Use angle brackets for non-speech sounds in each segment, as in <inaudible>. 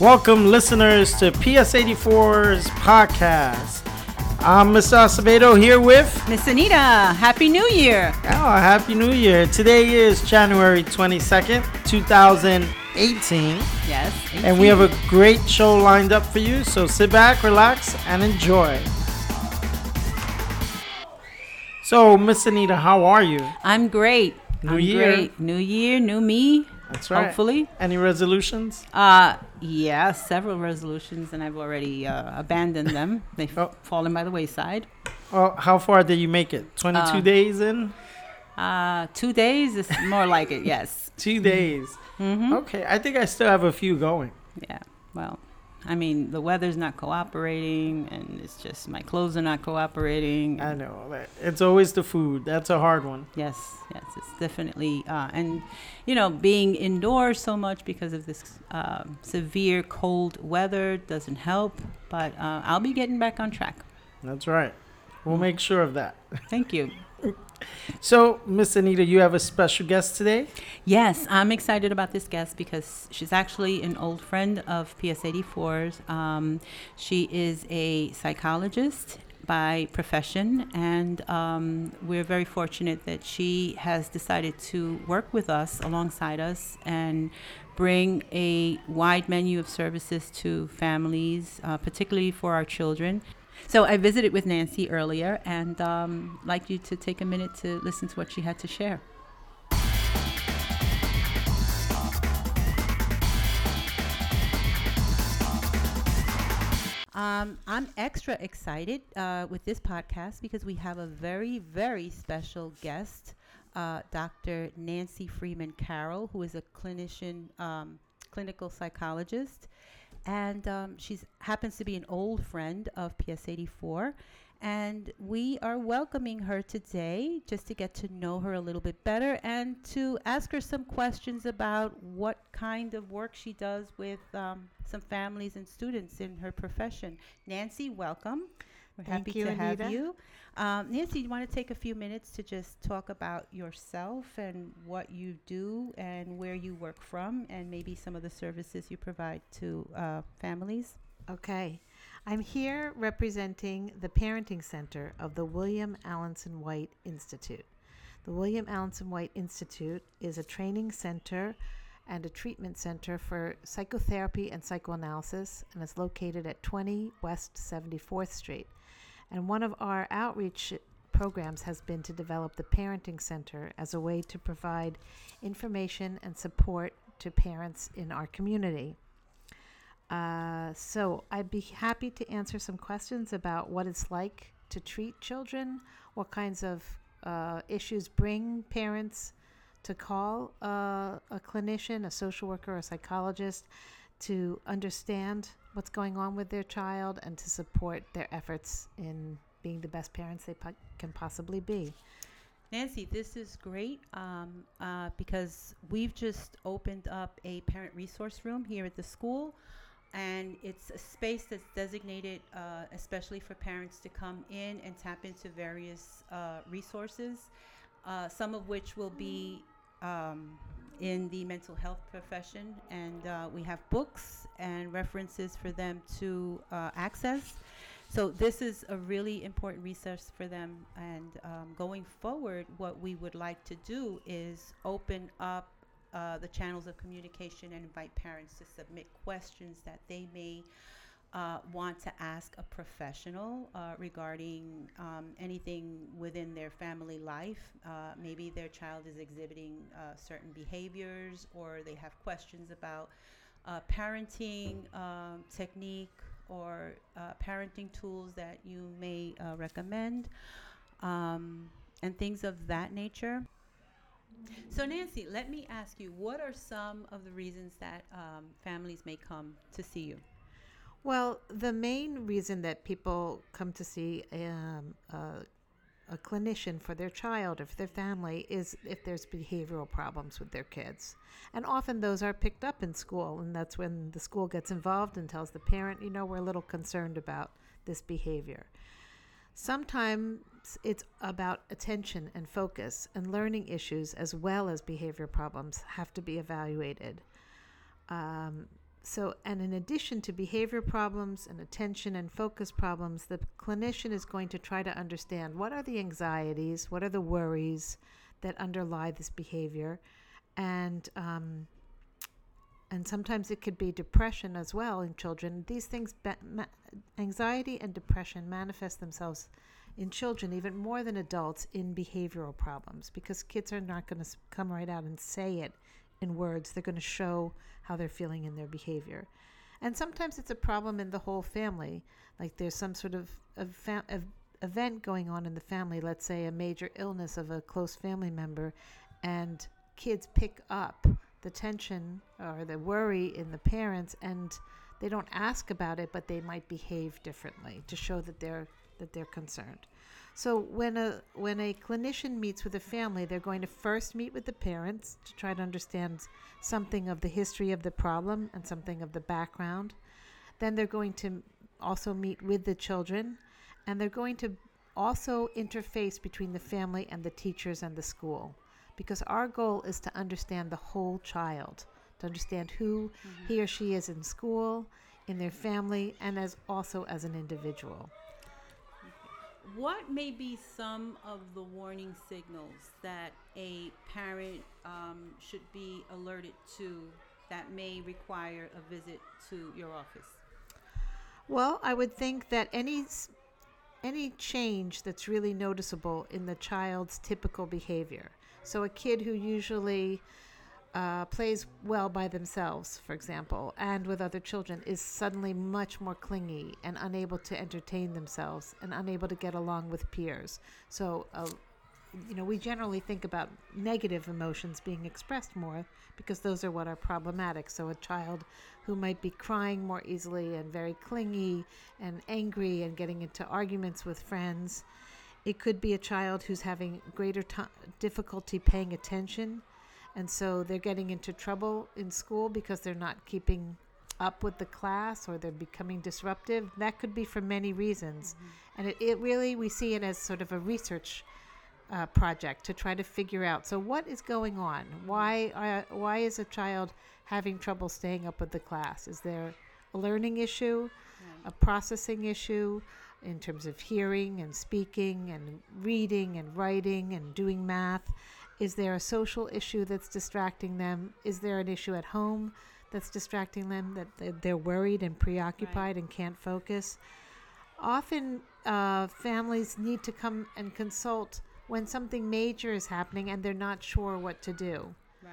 Welcome, listeners, to PS84's podcast. I'm Mr. Acevedo here with. Miss Anita, Happy New Year. Oh, Happy New Year. Today is January 22nd, 2018. Yes. And we have a great show lined up for you, so sit back, relax, and enjoy. So, Miss Anita, how are you? I'm great. New I'm year. Great. New year, new me. That's right. Hopefully. Any resolutions? Uh, yeah, several resolutions, and I've already uh, abandoned them. <laughs> They've Oh. fallen by the wayside. Well, how far did you make it? 22 Uh, days in? Uh, two days is more like it. Yes. <laughs> Two days. Mm-hmm. Okay, I think I still have a few going. Yeah. Well, I mean, the weather's not cooperating, and it's just my clothes are not cooperating. I know. that- It's always the food. That's a hard one. Yes, yes, it's definitely, uh, and you know, being indoors so much because of this uh, severe cold weather doesn't help. But uh, I'll be getting back on track. That's right. We'll make sure of that. Thank you. So, Miss Anita, you have a special guest today? Yes, I'm excited about this guest because she's actually an old friend of PS84's. Um, she is a psychologist by profession, and um, we're very fortunate that she has decided to work with us alongside us and bring a wide menu of services to families, uh, particularly for our children. So I visited with Nancy earlier, and um, like you to take a minute to listen to what she had to share. Um, I'm extra excited uh, with this podcast because we have a very, very special guest, uh, Dr. Nancy Freeman Carroll, who is a clinician, um, clinical psychologist, and um, she happens to be an old friend of PS84. And we are welcoming her today just to get to know her a little bit better and to ask her some questions about what kind of work she does with um, some families and students in her profession. Nancy, welcome. We're Thank happy you, to have you. Um, Nancy, you want to take a few minutes to just talk about yourself and what you do and where you work from and maybe some of the services you provide to uh, families? Okay. I'm here representing the Parenting Center of the William Alanson White Institute. The William Alanson White Institute is a training center and a treatment center for psychotherapy and psychoanalysis, and it's located at 20 West 74th Street. And one of our outreach programs has been to develop the Parenting Center as a way to provide information and support to parents in our community. Uh, so I'd be happy to answer some questions about what it's like to treat children, what kinds of uh, issues bring parents to call uh, a clinician, a social worker, a psychologist to understand what's going on with their child and to support their efforts in being the best parents they po- can possibly be. Nancy, this is great um, uh, because we've just opened up a parent resource room here at the school. And it's a space that's designated uh, especially for parents to come in and tap into various uh, resources, uh, some of which will be um, in the mental health profession. And uh, we have books and references for them to uh, access. So this is a really important resource for them. And um, going forward, what we would like to do is open up uh, the channels of communication and invite parents to submit questions that they may uh, want to ask a professional uh, regarding um, anything within their family life. Uh, maybe their child is exhibiting uh, certain behaviors, or they have questions about uh, parenting um, technique or parenting tools that you may recommend, um, and things of that nature. So, Nancy, let me ask you what are some of the reasons that um, families may come to see you? Well, the main reason that people come to see um, a, a clinician for their child or for their family is if there's behavioral problems with their kids. And often those are picked up in school, and that's when the school gets involved and tells the parent, you know, we're a little concerned about this behavior. Sometimes it's about attention and focus, and learning issues as well as behavior problems have to be evaluated. Um, so, and in addition to behavior problems and attention and focus problems, the clinician is going to try to understand what are the anxieties, what are the worries that underlie this behavior, and um, and sometimes it could be depression as well in children. These things, anxiety and depression, manifest themselves in children even more than adults in behavioral problems because kids are not going to come right out and say it in words. They're going to show how they're feeling in their behavior. And sometimes it's a problem in the whole family. Like there's some sort of, event going on in the family, let's say a major illness of a close family member, and kids pick up the tension or the worry in the parents and they don't ask about it but they might behave differently to show that they're that they're concerned. So when a when a clinician meets with a family they're going to first meet with the parents to try to understand something of the history of the problem and something of the background. Then they're going to also meet with the children and they're going to also interface between the family and the teachers and the school because our goal is to understand the whole child, to understand who mm-hmm. he or she is in school, in their family, and as also as an individual. What may be some of the warning signals that a parent um, should be alerted to that may require a visit to your office? Well, I would think that any any change that's really noticeable in the child's typical behavior. So a kid who usually uh, plays well by themselves, for example, and with other children, is suddenly much more clingy and unable to entertain themselves and unable to get along with peers. So, uh, you know, we generally think about negative emotions being expressed more because those are what are problematic. So, a child who might be crying more easily and very clingy and angry and getting into arguments with friends it could be a child who's having greater t- difficulty paying attention, and so they're getting into trouble in school because they're not keeping up with the class or they're becoming disruptive. That could be for many reasons. Mm-hmm. And it, it, really, we see it as sort of a research uh, project to try to figure out so what is going on? Why, uh, why is a child having trouble staying up with the class? Is there a learning issue, right. a processing issue? in terms of hearing and speaking and reading and writing and doing math? Is there a social issue that's distracting them? Is there an issue at home that's distracting them that they're worried and preoccupied right. and can't focus? Often, uh, families need to come and consult when something major is happening and they're not sure what to do. Right.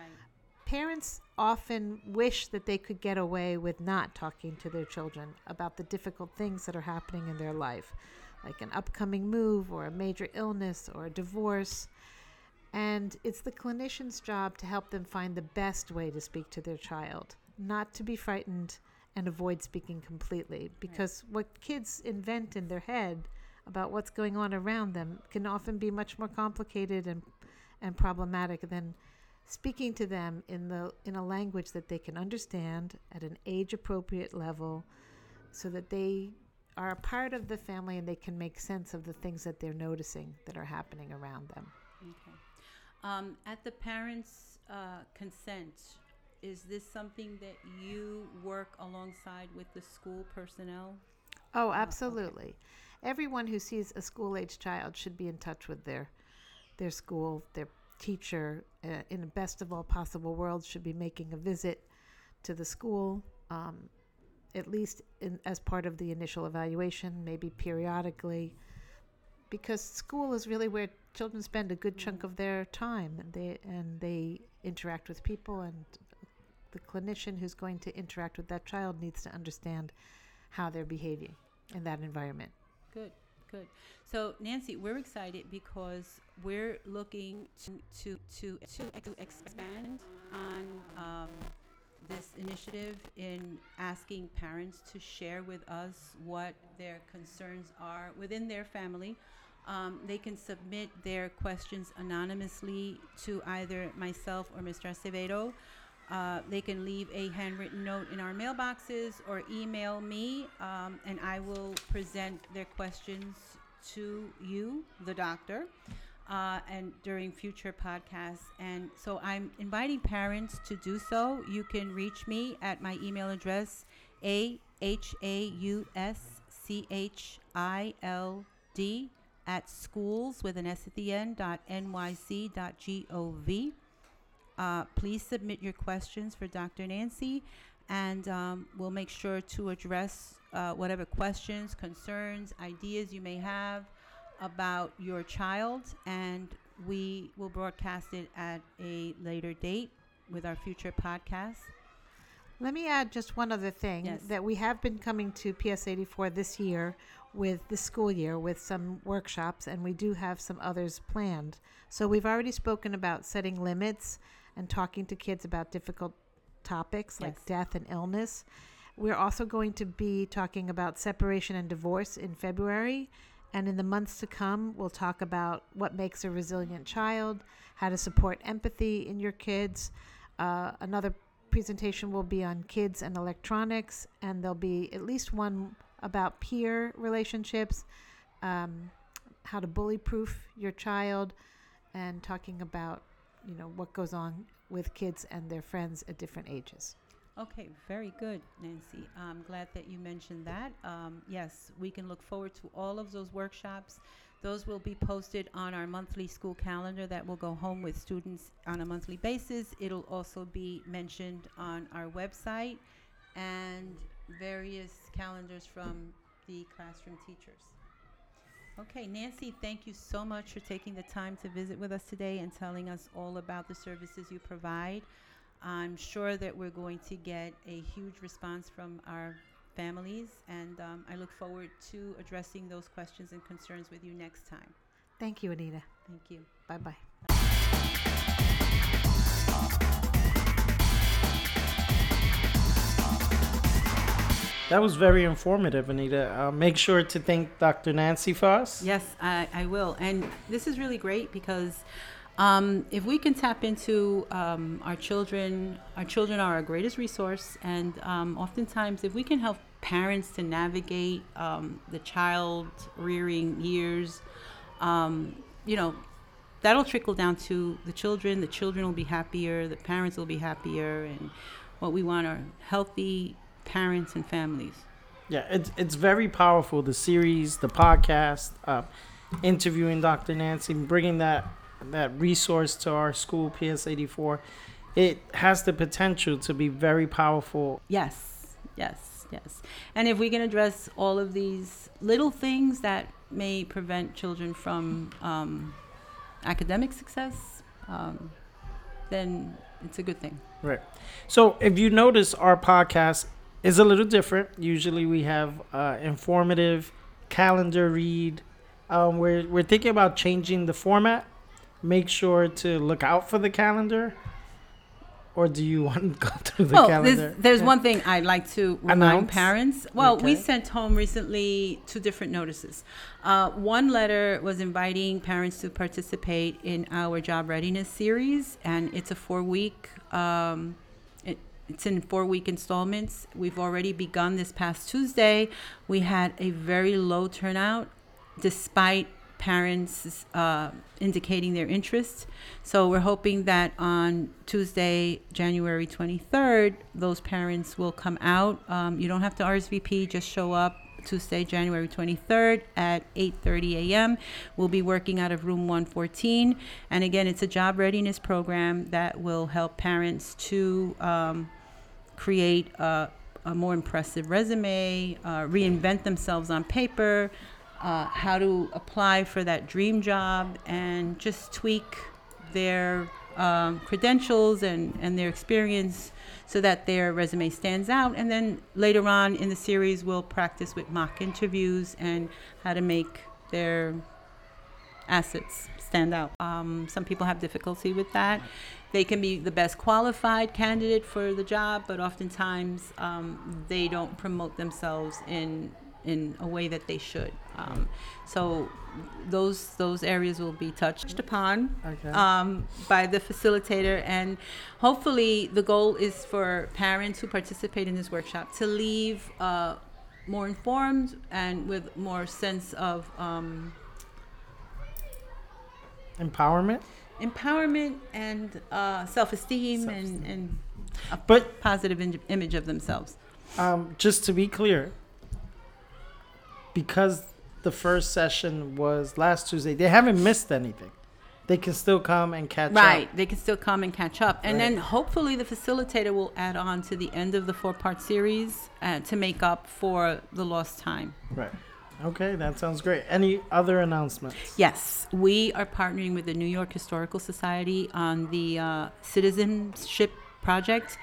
Parents often wish that they could get away with not talking to their children about the difficult things that are happening in their life, like an upcoming move or a major illness or a divorce. And it's the clinician's job to help them find the best way to speak to their child, not to be frightened and avoid speaking completely. Because right. what kids invent in their head about what's going on around them can often be much more complicated and, and problematic than speaking to them in the in a language that they can understand at an age appropriate level so that they are a part of the family and they can make sense of the things that they're noticing that are happening around them. Okay. Um, at the parents' uh, consent, is this something that you work alongside with the school personnel? Oh, absolutely. okay. Everyone who sees a school age child should be in touch with their their school, their teacher uh, in the best of all possible worlds should be making a visit to the school um, at least in, as part of the initial evaluation maybe periodically because school is really where children spend a good chunk of their time and they and they interact with people and the clinician who's going to interact with that child needs to understand how they're behaving in that environment good good. So Nancy, we're excited because we're looking to to to, to expand on um, this initiative in asking parents to share with us what their concerns are within their family. Um, they can submit their questions anonymously to either myself or Mr. Acevedo. Uh, they can leave a handwritten note in our mailboxes or email me, um, and I will present their questions to you, the doctor. uh, and during future podcasts. And so I'm inviting parents to do so. You can reach me at my email address, a h a u s c h i l d at schools with an s at the end dot nyc dot gov. Uh, please submit your questions for Dr. Nancy, and um, we'll make sure to address uh, whatever questions, concerns, ideas you may have about your child, and we will broadcast it at a later date with our future podcast. Let me add just one other thing Yes. that we have been coming to PS 84 this year with the school year with some workshops, and we do have some others planned. So we've already spoken about setting limits and talking to kids about difficult topics like Yes. death and illness. We're also going to be talking about separation and divorce in February. And in the months to come, we'll talk about what makes a resilient child, how to support empathy in your kids. Uh, another presentation will be on kids and electronics, and there'll be at least one about peer relationships, um, how to bully proof your child, and talking about you know what goes on with kids and their friends at different ages. Okay, very good, Nancy. I'm glad that you mentioned that. Um, yes, we can look forward to all of those workshops. Those will be posted on our monthly school calendar that will go home with students on a monthly basis. It'll also be mentioned on our website and various calendars from the classroom teachers. Okay, Nancy, thank you so much for taking the time to visit with us today and telling us all about the services you provide. I'm sure that we're going to get a huge response from our families, and um, I look forward to addressing those questions and concerns with you next time. Thank you, Anita. Thank you. Bye bye. That was very informative, Anita. Uh, make sure to thank Dr. Nancy Foss. Yes, I, I will. And this is really great because um, if we can tap into um, our children, our children are our greatest resource. And um, oftentimes, if we can help parents to navigate um, the child rearing years, um, you know, that'll trickle down to the children. The children will be happier, the parents will be happier. And what we want are healthy parents and families. Yeah, it's it's very powerful. The series, the podcast, uh, interviewing Dr. Nancy, bringing that that resource to our school, PS eighty four. It has the potential to be very powerful. Yes, yes, yes. And if we can address all of these little things that may prevent children from um, academic success, um, then it's a good thing. Right. So if you notice, our podcast is a little different. Usually we have uh, informative calendar read. Um, we're we're thinking about changing the format. Make sure to look out for the calendar. Or do you <laughs> want to go through the well, calendar? there's, there's Yeah. one thing I'd like to remind Announce? parents. Well, we sent home recently two different notices. Uh, one letter was inviting parents to participate in our job readiness series, and it's a four week. Um, it's in four week installments. We've already begun this past Tuesday. We had a very low turnout, despite parents uh, indicating their interest. So we're hoping that on Tuesday, January 23rd, those parents will come out. Um, you don't have to RSVP, just show up. Tuesday, January 23rd at 8:30 a.m. We'll be working out of room 114, and again, it's a job readiness program that will help parents to um, create a, a more impressive resume, uh, reinvent themselves on paper, uh, how to apply for that dream job, and just tweak their um, credentials and, and their experience so that their resume stands out. And then later on in the series, we'll practice with mock interviews and how to make their assets stand out. Um, some people have difficulty with that. They can be the best qualified candidate for the job, but oftentimes um, they don't promote themselves in in a way that they should. Um, so those those areas will be touched upon Okay. um, by the facilitator, and hopefully the goal is for parents who participate in this workshop to leave uh, more informed and with more sense of um, Empowerment. empowerment and uh, self-esteem, and, Self-esteem. and a But positive in- image of themselves. um, just to be clear, because the first session was last Tuesday, they haven't missed anything. They can still come and catch Right. up. Right. They can still come and catch up. And Right. then hopefully the facilitator will add on to the end of the four part series uh, to make up for the lost time. Right. Okay, that sounds great. Any other announcements? Yes, we are partnering with the New York Historical Society on the uh, citizenship project.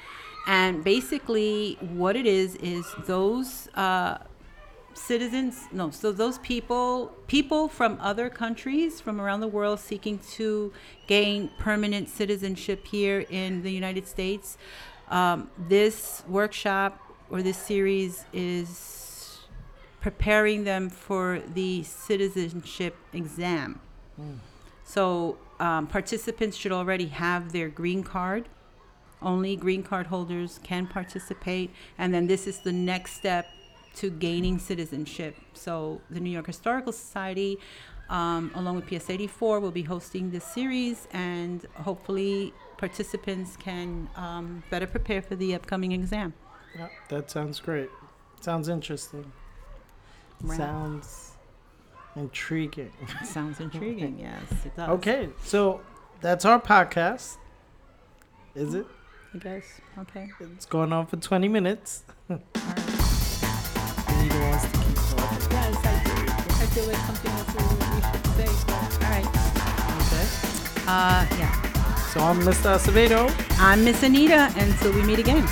And basically, what it is, is those uh, citizens, no, so those people, people from other countries from around the world seeking to gain permanent citizenship here in the United States. Um, this workshop or this series is preparing them for the citizenship exam. So um, participants should already have their green card. Only green card holders can participate. And then this is the next step to gaining citizenship. So the New York Historical Society, um, along with PS 84, will be hosting this series, and hopefully participants can um, better prepare for the upcoming exam. Yeah, that sounds great. Sounds interesting. Right. Sounds intriguing. <laughs> Sounds intriguing. <laughs> yes, it does. Okay, so that's our podcast. Is it? I guess. Okay. It's going on for 20 minutes. Feel like something else we we should say. But, all right. Okay. Uh, yeah. So I'm Mr. Acevedo. I'm Miss Anita. Until we meet again.